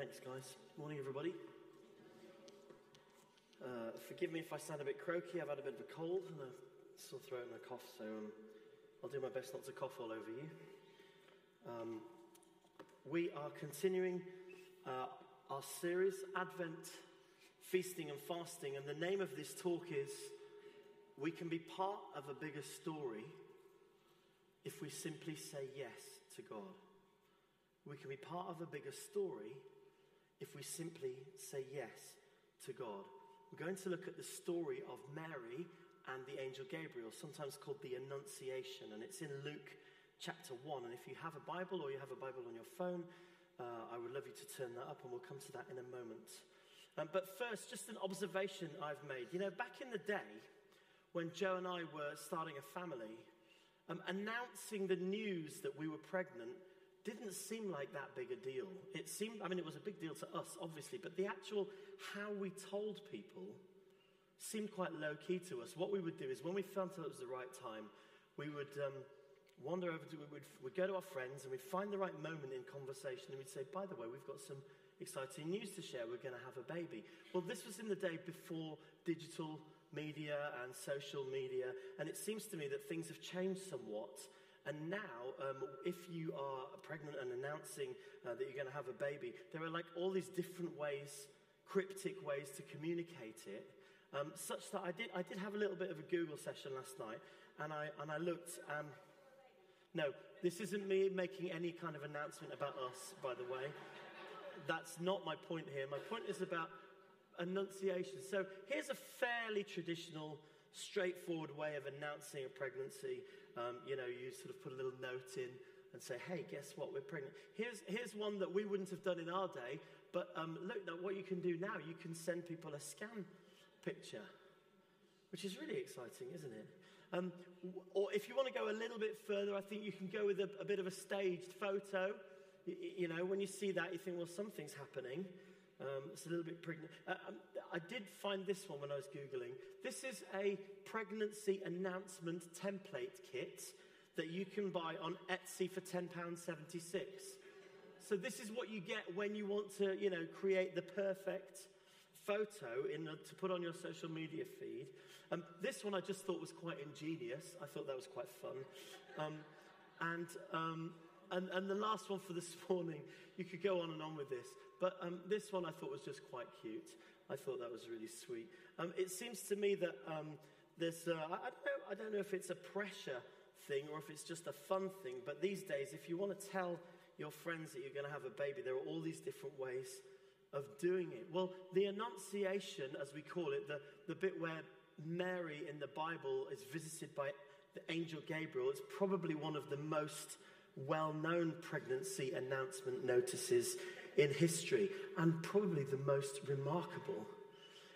Thanks, guys. Morning, everybody. Uh, forgive me if I sound a bit croaky. I've had a bit of a cold and a sore throat and a cough, so um, I'll do my best not to cough all over you. Um, we are continuing uh, our series, Advent, Feasting and Fasting, and the name of this talk is We Can Be Part of a Bigger Story if we simply say yes to God. We can be part of a bigger story if we simply say yes to God. We're going to look at the story of Mary and the angel Gabriel, sometimes called the Annunciation, and it's in Luke chapter 1. And if you have a Bible or you have a Bible on your phone, uh, I would love you to turn that up, and we'll come to that in a moment. Um, but first, just an observation I've made. You know, back in the day, when Joe and I were starting a family, um, announcing the news that we were pregnant didn't seem like that big a deal. It seemed, I mean, it was a big deal to us, obviously, but the actual how we told people seemed quite low key to us. What we would do is when we felt it was the right time, we would um, wander over to, we'd, we'd go to our friends and we'd find the right moment in conversation and we'd say, by the way, we've got some exciting news to share. We're going to have a baby. Well, this was in the day before digital media and social media, and it seems to me that things have changed somewhat. And now, um, if you are pregnant and announcing uh, that you're going to have a baby, there are like all these different ways, cryptic ways to communicate it. Um, such that I did, I did have a little bit of a Google session last night, and I, and I looked. Um, no, this isn't me making any kind of announcement about us, by the way. That's not my point here. My point is about annunciation. So here's a fairly traditional, straightforward way of announcing a pregnancy. Um, you know, you sort of put a little note in and say, hey, guess what? We're pregnant. Here's, here's one that we wouldn't have done in our day, but um, look, now what you can do now, you can send people a scan picture, which is really exciting, isn't it? Um, or if you want to go a little bit further, I think you can go with a, a bit of a staged photo. You, you, know, when you see that, you think, well, something's happening. Um, it's a little bit pregnant. Uh, um, I did find this one when I was Googling. This is a pregnancy announcement template kit that you can buy on Etsy for £10.76. So this is what you get when you want to, you know, create the perfect photo in to put on your social media feed. Um, this one I just thought was quite ingenious. I thought that was quite fun. Um, and um, and, and the last one for this morning, you could go on and on with this, but um, this one I thought was just quite cute. I thought that was really sweet. Um, it seems to me that um, there's, uh, I, don't know, I don't know if it's a pressure thing or if it's just a fun thing, but these days, if you want to tell your friends that you're going to have a baby, there are all these different ways of doing it. Well, the Annunciation, as we call it, the, the bit where Mary in the Bible is visited by the angel Gabriel, it's probably one of the most well known pregnancy announcement notices in history, and probably the most remarkable.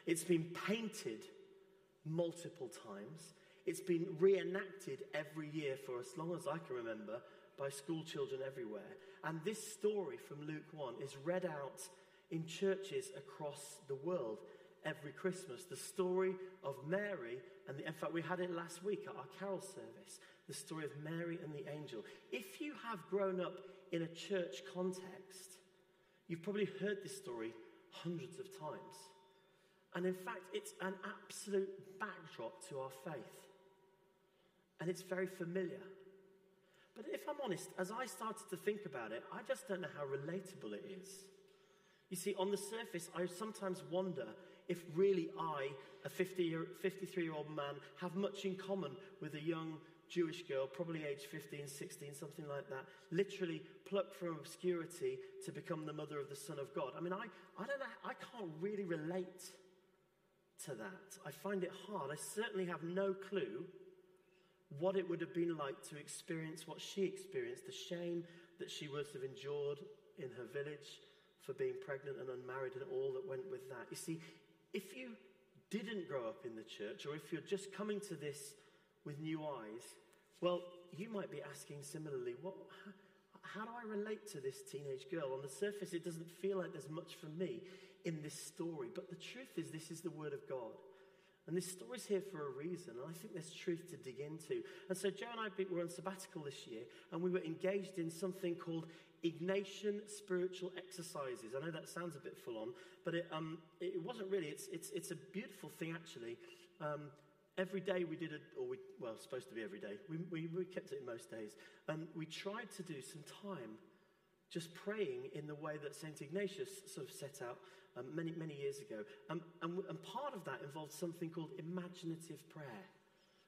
It's been painted multiple times. It's been reenacted every year for as long as I can remember by school children everywhere. And this story from Luke 1 is read out in churches across the world every Christmas. The story of Mary, and the, in fact, we had it last week at our carol service the story of Mary and the angel. If you have grown up in a church context, you've probably heard this story hundreds of times. And in fact, it's an absolute backdrop to our faith. And it's very familiar. But if I'm honest, as I started to think about it, I just don't know how relatable it is. You see, on the surface, I sometimes wonder if really I, a 50 year, 53 year old man, have much in common with a young Jewish girl, probably age 15, 16, something like that, literally plucked from obscurity to become the mother of the Son of God. I mean, I, I don't know, I can't really relate to that. I find it hard. I certainly have no clue what it would have been like to experience what she experienced, the shame that she would have endured in her village for being pregnant and unmarried and all that went with that. You see, if you didn't grow up in the church, or if you're just coming to this with new eyes, well, you might be asking similarly, what, how do I relate to this teenage girl? On the surface, it doesn't feel like there's much for me in this story, but the truth is, this is the Word of God. And this story's here for a reason, and I think there's truth to dig into. And so, Joe and I were on sabbatical this year, and we were engaged in something called Ignatian spiritual exercises. I know that sounds a bit full on, but it, um, it wasn't really. It's, it's, it's a beautiful thing, actually. Um, every day we did it, or we, well, supposed to be every day. We, we, we kept it in most days. Um, we tried to do some time just praying in the way that St. Ignatius sort of set out um, many, many years ago. Um, and, and part of that involved something called imaginative prayer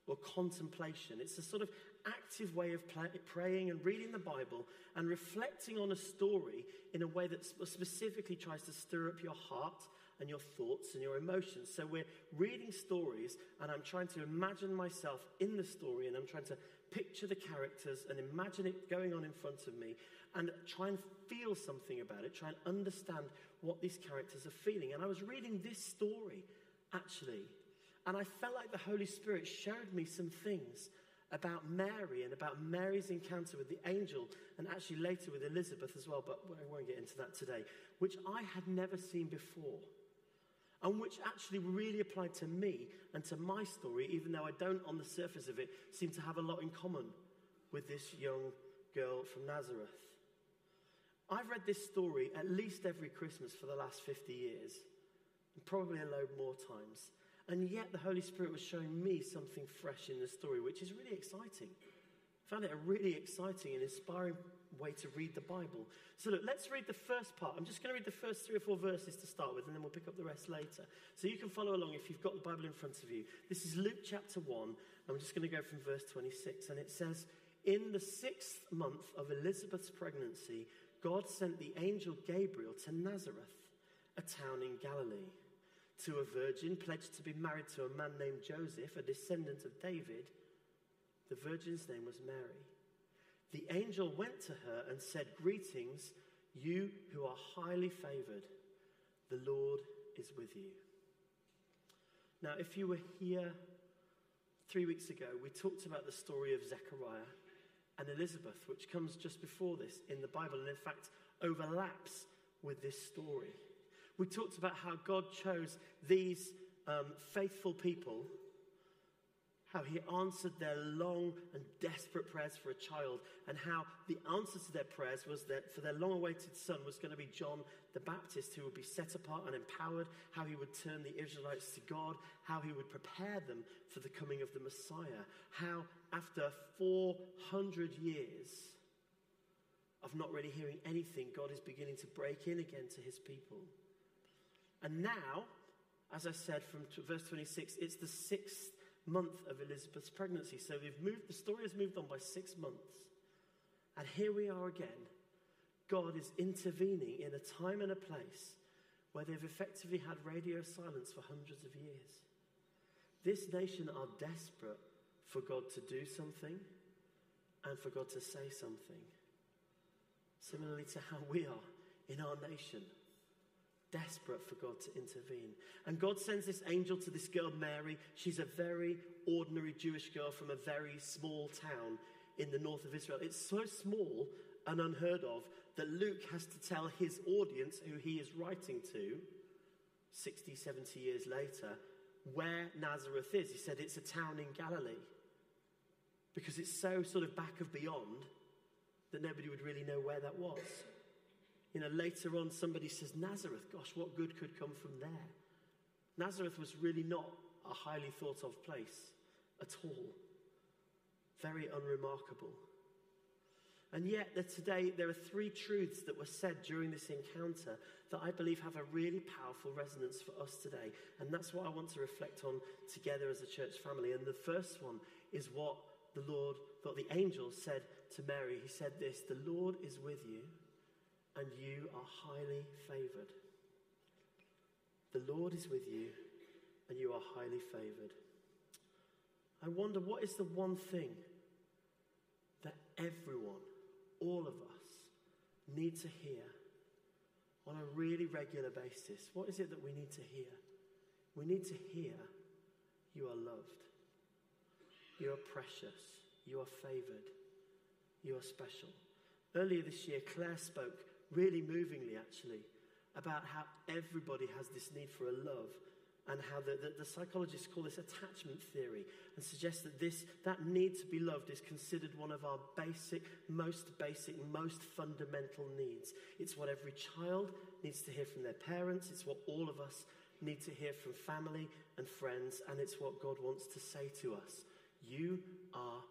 or contemplation. It's a sort of active way of praying and reading the Bible and reflecting on a story in a way that specifically tries to stir up your heart and your thoughts and your emotions. So we're reading stories, and I'm trying to imagine myself in the story, and I'm trying to picture the characters and imagine it going on in front of me, and try and feel something about it, try and understand what these characters are feeling. And I was reading this story, actually, and I felt like the Holy Spirit showed me some things about Mary and about Mary's encounter with the angel, and actually later with Elizabeth as well, but I won't get into that today, which I had never seen before. And which actually really applied to me and to my story, even though I don't, on the surface of it, seem to have a lot in common with this young girl from Nazareth. I've read this story at least every Christmas for the last 50 years, and probably a load more times. And yet the Holy Spirit was showing me something fresh in the story, which is really exciting. Found it a really exciting and inspiring way to read the Bible. So, look, let's read the first part. I'm just going to read the first three or four verses to start with, and then we'll pick up the rest later. So, you can follow along if you've got the Bible in front of you. This is Luke chapter 1, and we're just going to go from verse 26. And it says, In the sixth month of Elizabeth's pregnancy, God sent the angel Gabriel to Nazareth, a town in Galilee to a virgin pledged to be married to a man named Joseph, a descendant of David. The virgin's name was Mary. The angel went to her and said, Greetings, you who are highly favored. The Lord is with you. Now, if you were here three weeks ago, we talked about the story of Zechariah and Elizabeth, which comes just before this in the Bible, and in fact overlaps with this story. We talked about how God chose these um, faithful people, how He answered their long and desperate prayers for a child, and how the answer to their prayers was that for their long awaited son was going to be John the Baptist, who would be set apart and empowered, how he would turn the Israelites to God, how he would prepare them for the coming of the Messiah, how after 400 years, of not really hearing anything, God is beginning to break in again to his people. And now, as I said from verse 26, it's the sixth month of Elizabeth's pregnancy. So we've moved, the story has moved on by six months. And here we are again. God is intervening in a time and a place where they've effectively had radio silence for hundreds of years. This nation are desperate for God to do something and for God to say something. Similarly to how we are in our nation desperate for God to intervene. And God sends this angel to this girl, Mary. She's a very ordinary Jewish girl from a very small town in the north of Israel. It's so small and unheard of that Luke has to tell his audience, who he is writing to 60, 70 years later, where Nazareth is. He said it's a town in Galilee because it's so sort of back of beyond that nobody would really know where that was. You know, later on, somebody says, Nazareth, gosh, what good could come from there? Nazareth was really not a highly thought of place at all. Very unremarkable. And yet, today, there are three truths that were said during this encounter that I believe have a really powerful resonance for us today. And that's what I want to reflect on together as a church family. And the first one is what the Lord, what the angel said to Mary. He said this The Lord is with you and you are highly favored. The Lord is with you, and you are highly favored. I wonder what is the one thing that everyone, all of us, need to hear on a really regular basis? What is it that we need to hear? We need to hear you are loved, you are precious, you are favored, you are special. Earlier this year, Claire spoke really movingly actually, about how everybody has this need for a love and how the, the, the, psychologists call this attachment theory and suggest that this that need to be loved is considered one of our basic most basic most fundamental needs. It's what every child needs to hear from their parents. It's what all of us need to hear from family and friends. And it's what god wants to say to us. You are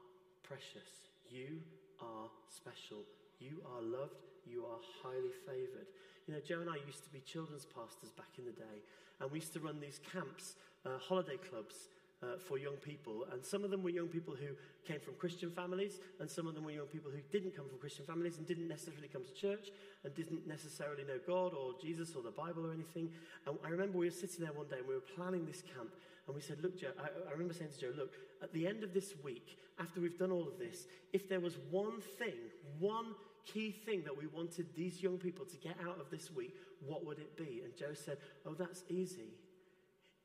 precious. You are special. You are loved you are highly favored you know, Joe and I used to be children's pastors back in the day, and we used to run these camps, uh, holiday clubs uh, for young people. And some of them were young people who came from Christian families, and some of them were young people who didn't come from Christian families and didn't necessarily come to church and didn't necessarily know God or Jesus or the Bible or anything. And I remember we were sitting there one day and we were planning this camp, and we said, Look, Joe, I, I remember saying to Joe, Look, at the end of this week, after we've done all of this, if there was one thing, one key thing that we wanted these young people to get out of this week, what would it be? And Joe said, Oh, that's easy.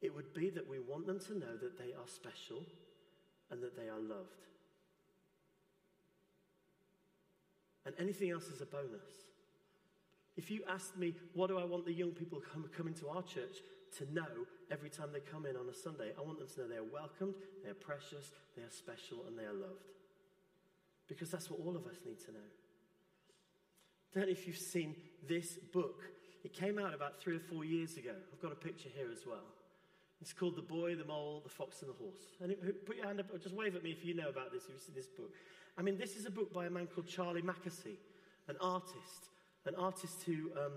It would be that we want them to know that they are special and that they are loved. And anything else is a bonus. If you asked me, what do I want the young people come, coming to our church to know every time they come in on a Sunday? I want them to know they are welcomed, they are precious, they are special, and they are loved. Because that's what all of us need to know don't know if you've seen this book. It came out about three or four years ago. I've got a picture here as well. It's called The Boy, the Mole, the Fox, and the Horse. And it, put your hand up, or just wave at me if you know about this, if you've seen this book. I mean, this is a book by a man called Charlie Mackesy, an artist, an artist who um,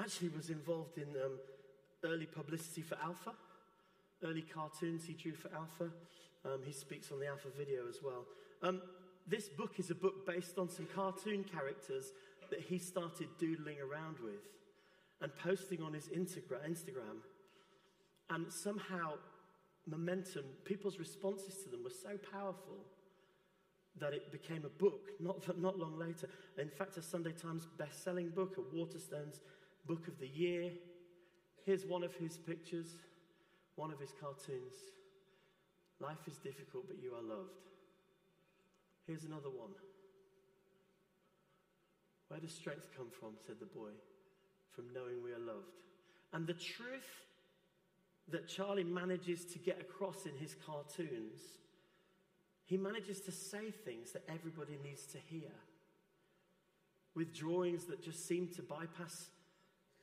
actually was involved in um, early publicity for Alpha, early cartoons he drew for Alpha. Um, he speaks on the Alpha video as well. Um, this book is a book based on some cartoon characters that he started doodling around with and posting on his Instagram. And somehow, momentum, people's responses to them were so powerful that it became a book not, not long later. In fact, a Sunday Times best-selling book, a Waterstones Book of the Year. Here's one of his pictures, one of his cartoons. Life is difficult, but you are loved. Here's another one. Where does strength come from? said the boy. From knowing we are loved. And the truth that Charlie manages to get across in his cartoons, he manages to say things that everybody needs to hear. With drawings that just seem to bypass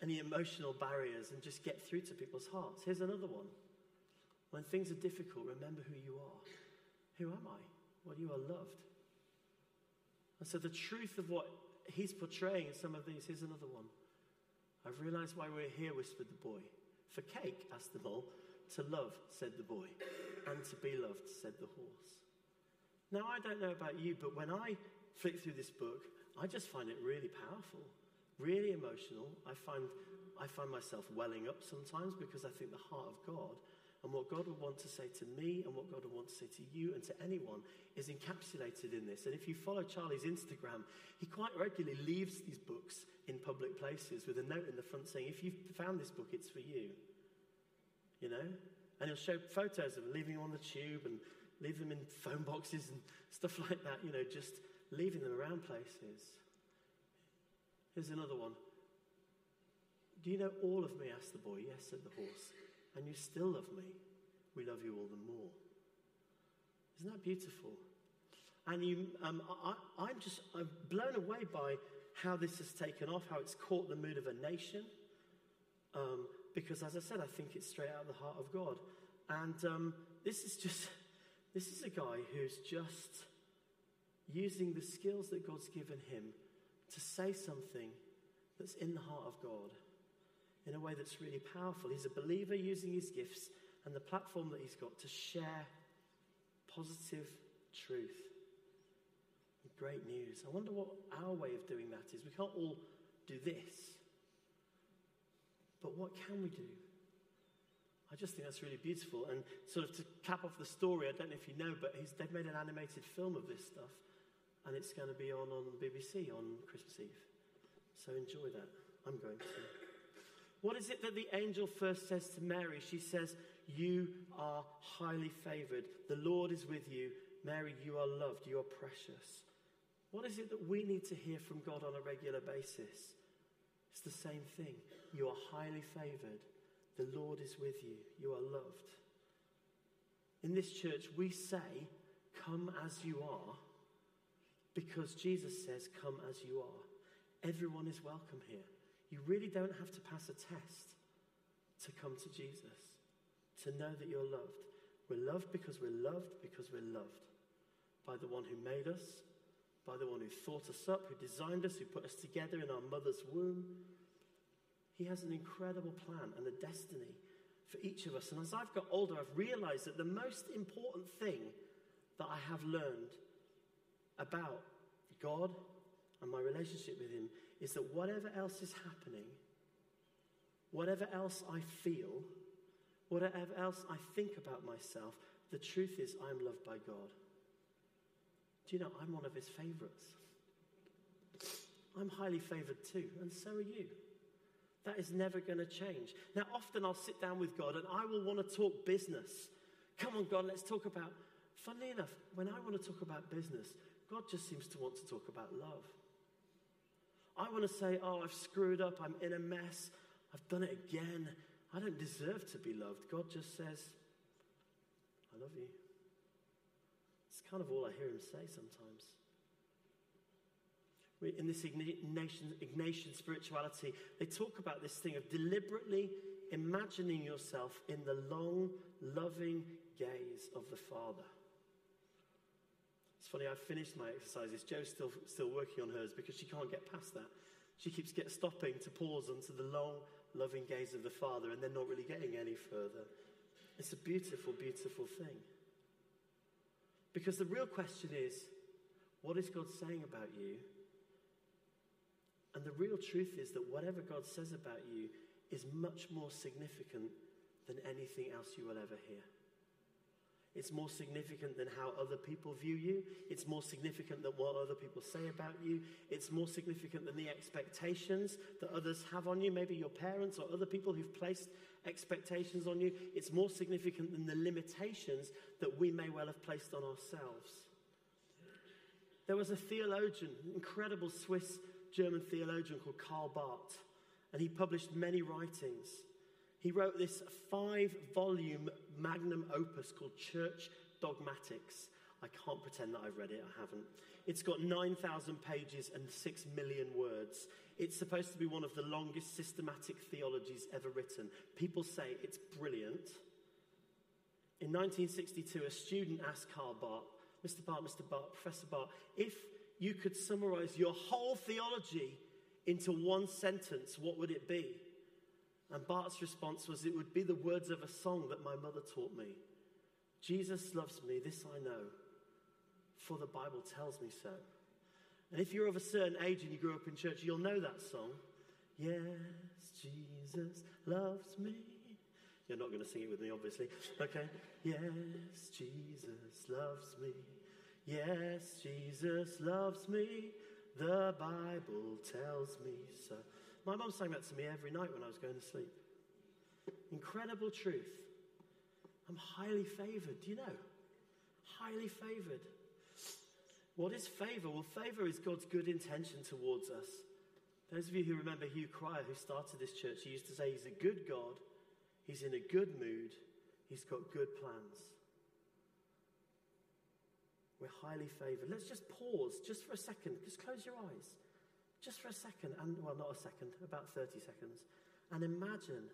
any emotional barriers and just get through to people's hearts. Here's another one. When things are difficult, remember who you are. Who am I? Well, you are loved. And so the truth of what he's portraying in some of these. Here's another one. I've realized why we're here, whispered the boy. For cake, asked the mole. To love, said the boy. And to be loved, said the horse. Now, I don't know about you, but when I flick through this book, I just find it really powerful, really emotional. I find, I find myself welling up sometimes because I think the heart of God and what God would want to say to me and what God would want to say to you and to anyone is encapsulated in this. And if you follow Charlie's Instagram, he quite regularly leaves these books in public places with a note in the front saying, If you've found this book, it's for you. You know? And he'll show photos of leaving them on the tube and leave them in phone boxes and stuff like that, you know, just leaving them around places. Here's another one. Do you know all of me? asked the boy. Yes, said the horse and you still love me, we love you all the more. Isn't that beautiful? And you, um, I, am just I'm blown away by how this has taken off, how it's caught the mood of a nation. Um, because, as I said, I think it's straight out of the heart of God. And um, this is just, this is a guy who's just using the skills that God's given him to say something that's in the heart of God in a way that's really powerful. He's a believer using his gifts and the platform that he's got to share positive truth. Great news. I wonder what our way of doing that is. We can't all do this. But what can we do? I just think that's really beautiful. And sort of to cap off the story, I don't know if you know, but they've made an animated film of this stuff. And it's going to be on on BBC on Christmas Eve. So enjoy that. I'm going to. What is it that the angel first says to Mary? She says, You are highly favored. The Lord is with you. Mary, you are loved. You are precious. What is it that we need to hear from God on a regular basis? It's the same thing. You are highly favored. The Lord is with you. You are loved. In this church, we say, Come as you are, because Jesus says, Come as you are. Everyone is welcome here. You really don't have to pass a test to come to Jesus, to know that you're loved. We're loved because we're loved because we're loved by the one who made us, by the one who thought us up, who designed us, who put us together in our mother's womb. He has an incredible plan and a destiny for each of us. And as I've got older, I've realized that the most important thing that I have learned about God and my relationship with Him is that whatever else is happening, whatever else I feel, whatever else I think about myself, the truth is I'm loved by God. Do you know, I'm one of His favorites. I'm highly favored too, and so are you. That is never going to change. Now, often I'll sit down with God and I will want to talk business. Come on, God, let's talk about. Funnily enough, when I want to talk about business, God just seems to want to talk about love. I want to say, oh, I've screwed up, I'm in a mess, I've done it again, I don't deserve to be loved. God just says, I love you. It's kind of all I hear him say sometimes in this Ignatian, Ignatian spirituality, they talk about this thing of deliberately imagining yourself in the long, loving gaze of the Father. Funny, I've finished my exercises. Joe's still, still working on hers because she can't get past that. She keeps get, stopping to pause onto the long, loving gaze of the Father and then not really getting any further. It's a beautiful, beautiful thing. Because the real question is what is God saying about you? And the real truth is that whatever God says about you is much more significant than anything else you will ever hear. It's more significant than how other people view you. It's more significant than what other people say about you. It's more significant than the expectations that others have on you, maybe your parents or other people who've placed expectations on you. It's more significant than the limitations that we may well have placed on ourselves. There was a theologian, incredible Swiss German theologian called Karl Barth, and he published many writings. He wrote this five volume magnum opus called Church Dogmatics. I can't pretend that I've read it, I haven't. It's got 9,000 pages and 6 million words. It's supposed to be one of the longest systematic theologies ever written. People say it's brilliant. In 1962, a student asked Karl Barth, Mr. Barth, Mr. Barth, Professor Barth, if you could summarize your whole theology into one sentence, what would it be? And Barth's response was, It would be the words of a song that my mother taught me. Jesus loves me, this I know, for the Bible tells me so. And if you're of a certain age and you grew up in church, you'll know that song. Yes, Jesus loves me. You're not going to sing it with me, obviously. Okay. Yes, Jesus loves me. Yes, Jesus loves me. The Bible tells me so. My mum sang that to me every night when I was going to sleep. Incredible truth. I'm highly favored. Do you know? Highly favored. What is favor? Well, favor is God's good intention towards us. Those of you who remember Hugh Cryer, who started this church, he used to say he's a good God, he's in a good mood, he's got good plans. We're highly favored. Let's just pause just for a second. Just close your eyes. Just for a second, and well, not a second, about 30 seconds. And imagine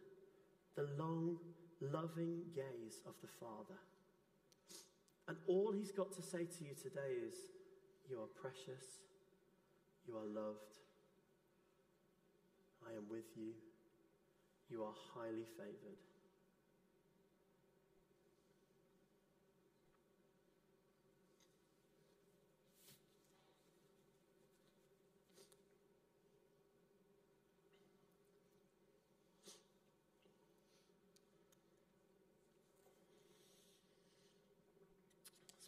the long, loving gaze of the Father. And all he's got to say to you today is, You are precious. You are loved. I am with you. You are highly favored.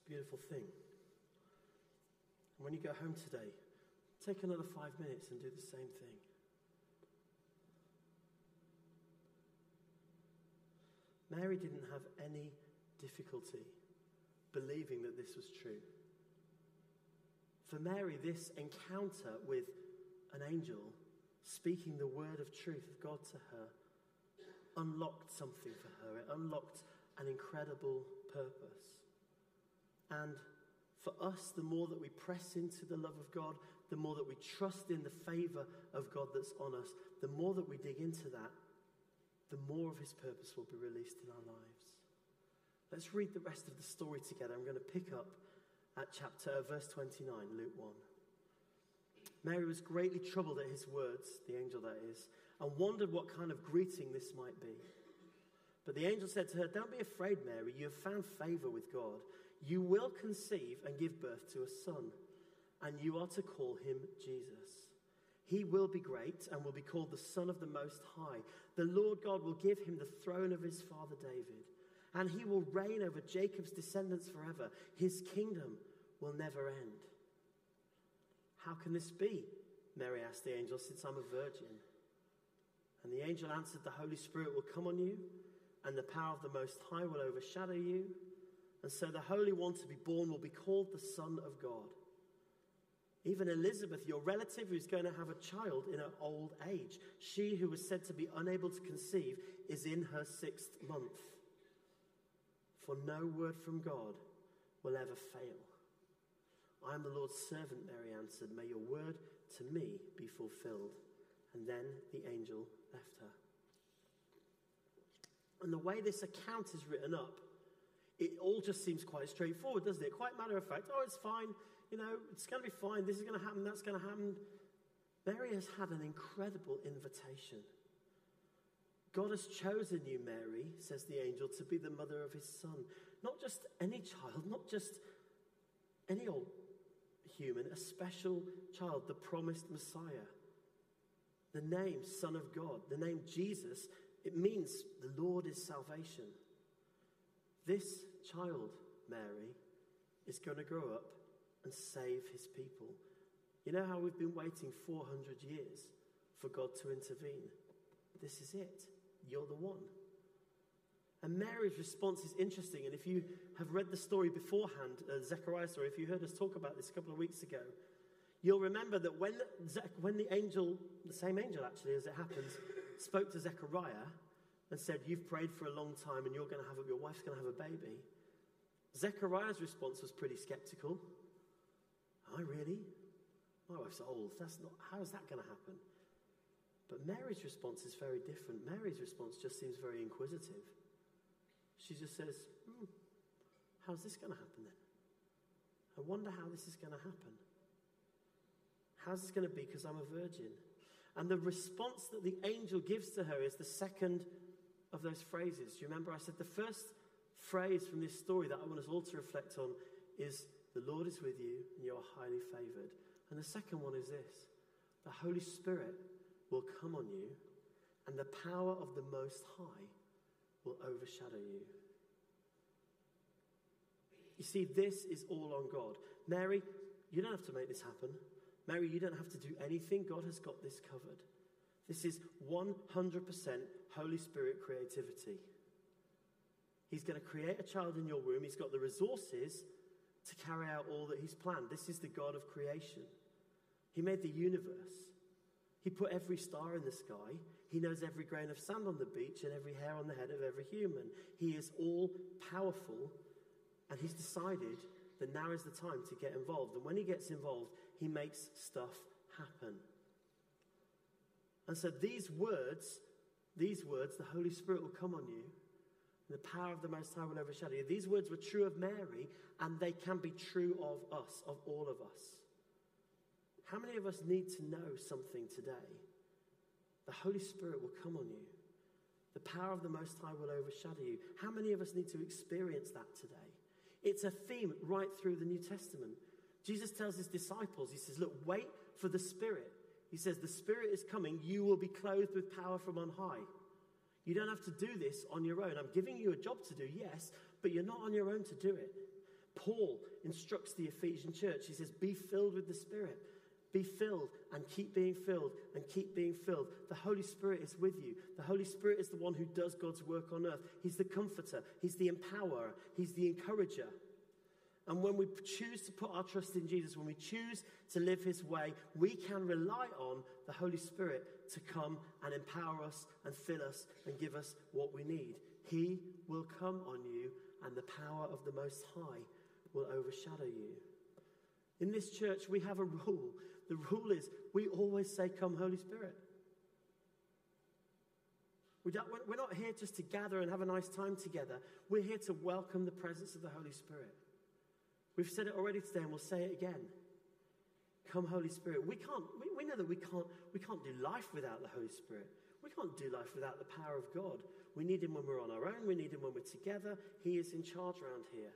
Beautiful thing. And when you go home today, take another five minutes and do the same thing. Mary didn't have any difficulty believing that this was true. For Mary, this encounter with an angel speaking the word of truth of God to her unlocked something for her. It unlocked an incredible purpose. And for us, the more that we press into the love of God, the more that we trust in the favor of God that's on us, the more that we dig into that, the more of his purpose will be released in our lives. Let's read the rest of the story together. I'm going to pick up at chapter uh, verse 29, Luke 1. Mary was greatly troubled at his words, the angel that is, and wondered what kind of greeting this might be. But the angel said to her, Don't be afraid, Mary. You have found favor with God. You will conceive and give birth to a son, and you are to call him Jesus. He will be great and will be called the Son of the Most High. The Lord God will give him the throne of his father David, and he will reign over Jacob's descendants forever. His kingdom will never end. How can this be? Mary asked the angel, since I'm a virgin. And the angel answered, The Holy Spirit will come on you, and the power of the Most High will overshadow you. And so the Holy One to be born will be called the Son of God. Even Elizabeth, your relative who's going to have a child in her old age, she who was said to be unable to conceive, is in her sixth month. For no word from God will ever fail. I am the Lord's servant, Mary answered. May your word to me be fulfilled. And then the angel left her. And the way this account is written up, it all just seems quite straightforward, doesn't it? Quite matter of fact. Oh, it's fine. You know, it's going to be fine. This is going to happen. That's going to happen. Mary has had an incredible invitation. God has chosen you, Mary, says the angel, to be the mother of his son. Not just any child, not just any old human, a special child, the promised Messiah. The name Son of God, the name Jesus, it means the Lord is salvation. This child, Mary, is going to grow up and save his people. You know how we've been waiting 400 years for God to intervene? This is it. You're the one. And Mary's response is interesting. And if you have read the story beforehand, uh, Zechariah's story, if you heard us talk about this a couple of weeks ago, you'll remember that when, Ze- when the angel, the same angel actually, as it happens, spoke to Zechariah and said, You've prayed for a long time and you're going to have a, your wife's going to have a baby. Zechariah's response was pretty skeptical. I really? My wife's old. That's not, how is that going to happen? But Mary's response is very different. Mary's response just seems very inquisitive. She just says, hmm, How's this going to happen then? I wonder how this is going to happen. How's this going to be because I'm a virgin? And the response that the angel gives to her is the second of those phrases. Do you remember I said the first phrase from this story that I want us all to reflect on is the Lord is with you and you are highly favored. And the second one is this the Holy Spirit will come on you and the power of the Most High will overshadow you. You see, this is all on God. Mary, you don't have to make this happen. Mary, you don't have to do anything. God has got this covered. This is 100% Holy Spirit creativity. He's going to create a child in your womb. He's got the resources to carry out all that He's planned. This is the God of creation. He made the universe. He put every star in the sky. He knows every grain of sand on the beach and every hair on the head of every human. He is all powerful, and He's decided that now is the time to get involved. And when He gets involved, He makes stuff happen. And so these words, these words, the Holy Spirit will come on you the power of the Most High will overshadow you. These words were true of Mary, and they can be true of us, of all of us. How many of us need to know something today? The Holy Spirit will come on you. The power of the Most High will overshadow you. How many of us need to experience that today? It's a theme right through the New Testament. Jesus tells his disciples, He says, Look, wait for the Spirit. He says, The Spirit is coming. You will be clothed with power from on high. You don't have to do this on your own. I'm giving you a job to do, yes, but you're not on your own to do it. Paul instructs the Ephesian church. He says, Be filled with the Spirit. Be filled and keep being filled and keep being filled. The Holy Spirit is with you. The Holy Spirit is the one who does God's work on earth. He's the comforter, He's the empowerer, He's the encourager. And when we choose to put our trust in Jesus, when we choose to live his way, we can rely on the Holy Spirit to come and empower us and fill us and give us what we need. He will come on you, and the power of the Most High will overshadow you. In this church, we have a rule. The rule is we always say, Come, Holy Spirit. We are not here just to gather and have a nice time together. We're here to welcome the presence of the Holy Spirit. We've said it already today and we'll say it again. Come, Holy Spirit. We can't, we, we know that we can't, we can't do life without the Holy Spirit. We can't do life without the power of God. We need Him when we're on our own. We need Him when we're together. He is in charge around here.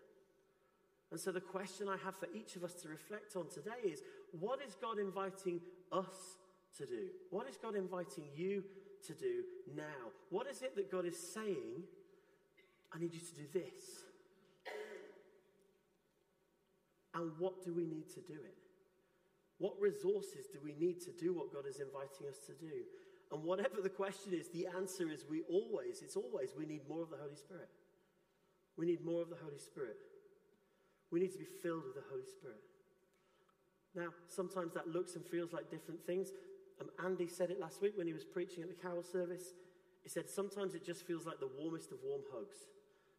And so, the question I have for each of us to reflect on today is what is God inviting us to do? What is God inviting you to do now? What is it that God is saying? I need you to do this. And what do we need to do it? What resources do we need to do what God is inviting us to do? And whatever the question is, the answer is we always, it's always, we need more of the Holy Spirit. We need more of the Holy Spirit. We need to be filled with the Holy Spirit. Now, sometimes that looks and feels like different things. Um, Andy said it last week when he was preaching at the carol service. He said, Sometimes it just feels like the warmest of warm hugs.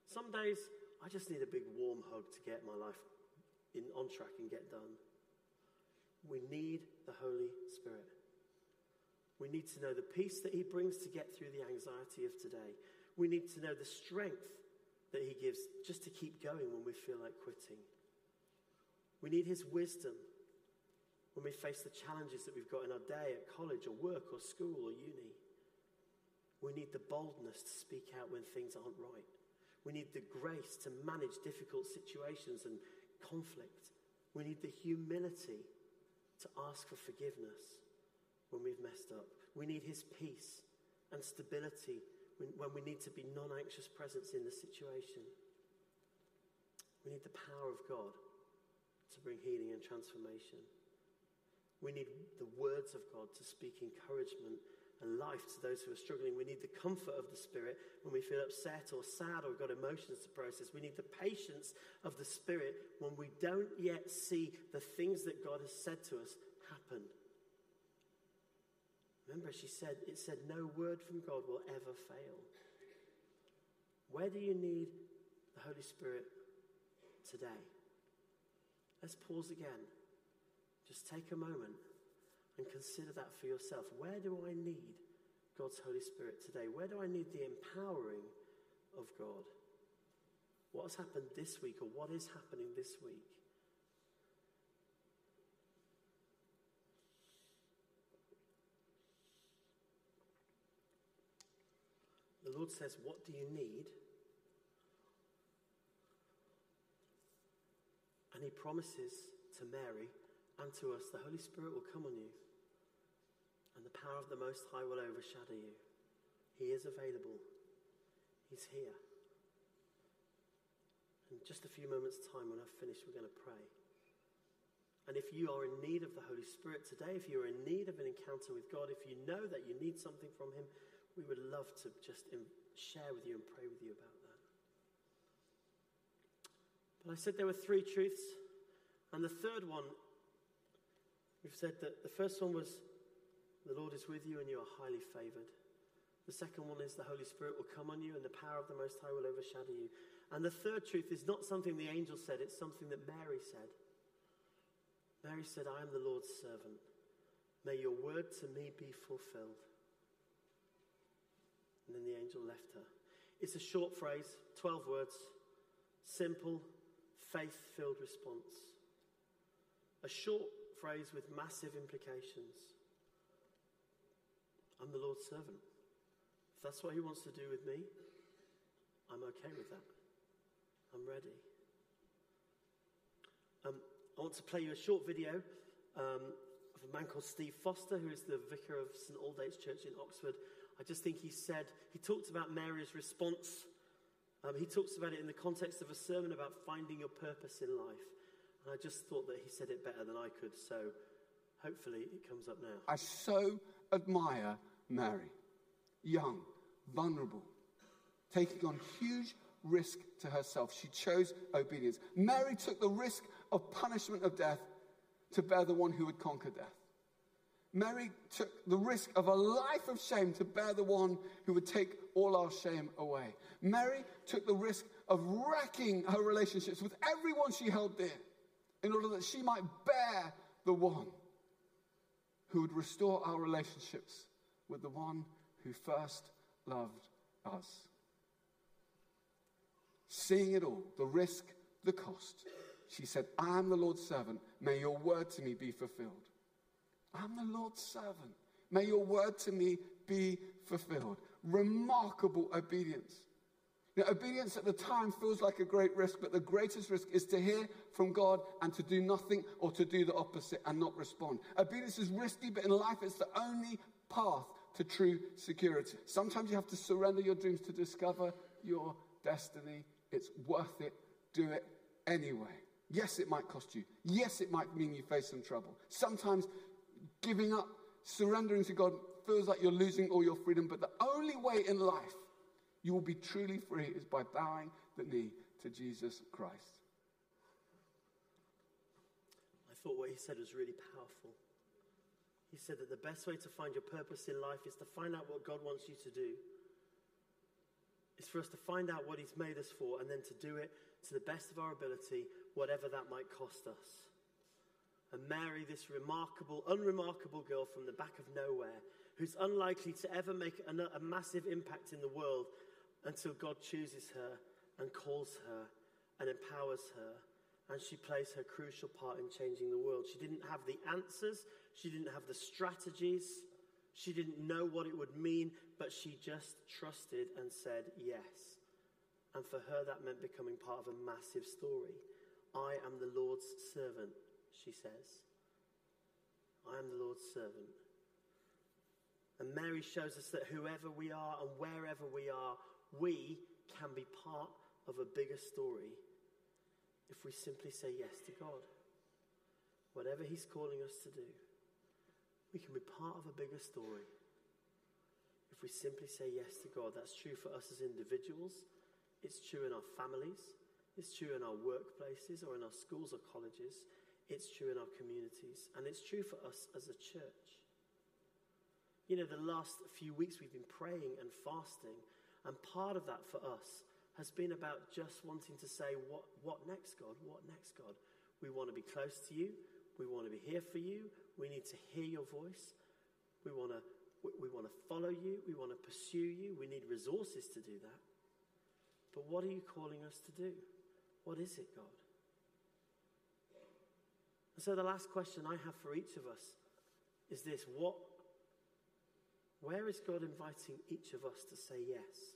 Some days, I just need a big warm hug to get my life in, on track and get done. We need the Holy Spirit. We need to know the peace that He brings to get through the anxiety of today. We need to know the strength that He gives just to keep going when we feel like quitting. We need His wisdom when we face the challenges that we've got in our day at college or work or school or uni. We need the boldness to speak out when things aren't right. We need the grace to manage difficult situations and conflict. We need the humility to ask for forgiveness when we've messed up. We need His peace and stability when, we need to be non anxious presence in the situation. We need the power of God to bring healing and transformation. We need the words of God to speak encouragement and life to those who are struggling. We need the comfort of the Spirit when we feel upset or sad or we've got emotions to process. We need the patience of the Spirit when we don't yet see the things that God has said to us happen. Remember, she said, it said, no word from God will ever fail. Where do you need the Holy Spirit today? Let's pause again. Just take a moment and consider that for yourself. Where do I need God's Holy Spirit today? Where do I need the empowering of God? What has happened this week or what is happening this week? The Lord says, What do you need? And He promises to Mary and to us, the Holy Spirit will come on you, and the power of the Most High will overshadow you. He is available, He's here. In just a few moments' time, when I've finished, we're going to pray. And if you are in need of the Holy Spirit today, if you're in need of an encounter with God, if you know that you need something from Him, we would love to just share with you and pray with you about that. But I said there were three truths, and the third one We've said that the first one was the Lord is with you and you are highly favored. The second one is the Holy Spirit will come on you and the power of the Most High will overshadow you. And the third truth is not something the angel said, it's something that Mary said. Mary said, I am the Lord's servant. May your word to me be fulfilled. And then the angel left her. It's a short phrase, 12 words, simple, faith filled response. A short phrase with massive implications. I'm the Lord's servant. If that's what He wants to do with me, I'm okay with that. I'm ready. Um, I want to play you a short video um, of a man called Steve Foster, who is the vicar of St Aldate's Church in Oxford. I just think he said, he talked about Mary's response. Um, he talks about it in the context of a sermon about finding your purpose in life. I just thought that he said it better than I could, so hopefully it comes up now. I so admire Mary, young, vulnerable, taking on huge risk to herself. She chose obedience. Mary took the risk of punishment of death to bear the one who would conquer death. Mary took the risk of a life of shame to bear the one who would take all our shame away. Mary took the risk of wrecking her relationships with everyone she held dear in order that she might bear the one who would restore our relationships with the one who first loved us. Seeing it all, the risk, the cost, she said, I am the Lord's servant. May your word to me be fulfilled. I'm the Lord's servant. May your word to me be fulfilled. Remarkable obedience. Now, obedience at the time feels like a great risk, but the greatest risk is to hear from God and to do nothing or to do the opposite and not respond. Obedience is risky, but in life it's the only path to true security. Sometimes you have to surrender your dreams to discover your destiny. It's worth it. Do it anyway. Yes, it might cost you. Yes, it might mean you face some trouble. Sometimes giving up, surrendering to God feels like you're losing all your freedom, but the only way in life you will be truly free is by bowing the knee to Jesus Christ. I thought what he said was really powerful. He said that the best way to find your purpose in life is to find out what God wants you to do. It's for us to find out what He's made us for and then to do it to the best of our ability, whatever that might cost us and Mary, this remarkable, unremarkable girl from the back of nowhere, who's unlikely to ever make a, a massive impact in the world until God chooses her and calls her and empowers her. And she plays her crucial part in changing the world. She didn't have the answers, she didn't have the strategies, she didn't know what it would mean, but she just trusted and said yes. And for her, that meant becoming part of a massive story. I am the Lord's servant she says. I am the Lord's servant. And Mary shows us that whoever we are and wherever we are, we can be part of a bigger story if we simply say yes to God. Whatever He's calling us to do, we can be part of a bigger story if we simply say yes to God. That's true for us as individuals, it's true in our families, it's true in our workplaces or in our schools or colleges. It's true in our communities, and it's true for us as a church. You know, the last few weeks we've been praying and fasting, and part of that for us has been about just wanting to say, What, what next, God? What next, God? We want to be close to you. We want to be here for you. We need to hear your voice. We want to, we want to follow you. We want to pursue you. We need resources to do that. But what are you calling us to do? What is it, God? And so the last question I have for each of us is this what where is God inviting each of us to say yes?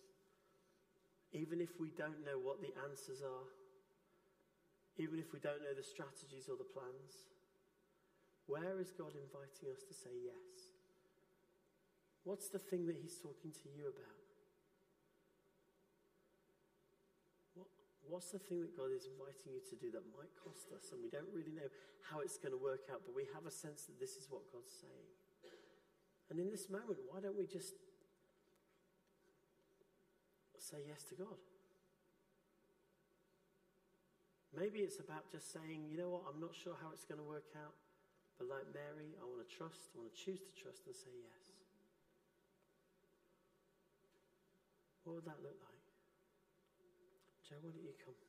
Even if we don't know what the answers are, even if we don't know the strategies or the plans, where is God inviting us to say yes? What's the thing that He's talking to you about? What's the thing that God is inviting you to do that might cost us? And we don't really know how it's going to work out, but we have a sense that this is what God's saying. And in this moment, why don't we just say yes to God? Maybe it's about just saying, you know what, I'm not sure how it's going to work out, but like Mary, I want to trust, I want to choose to trust and say yes. What would that look like? Joe, why don't you come?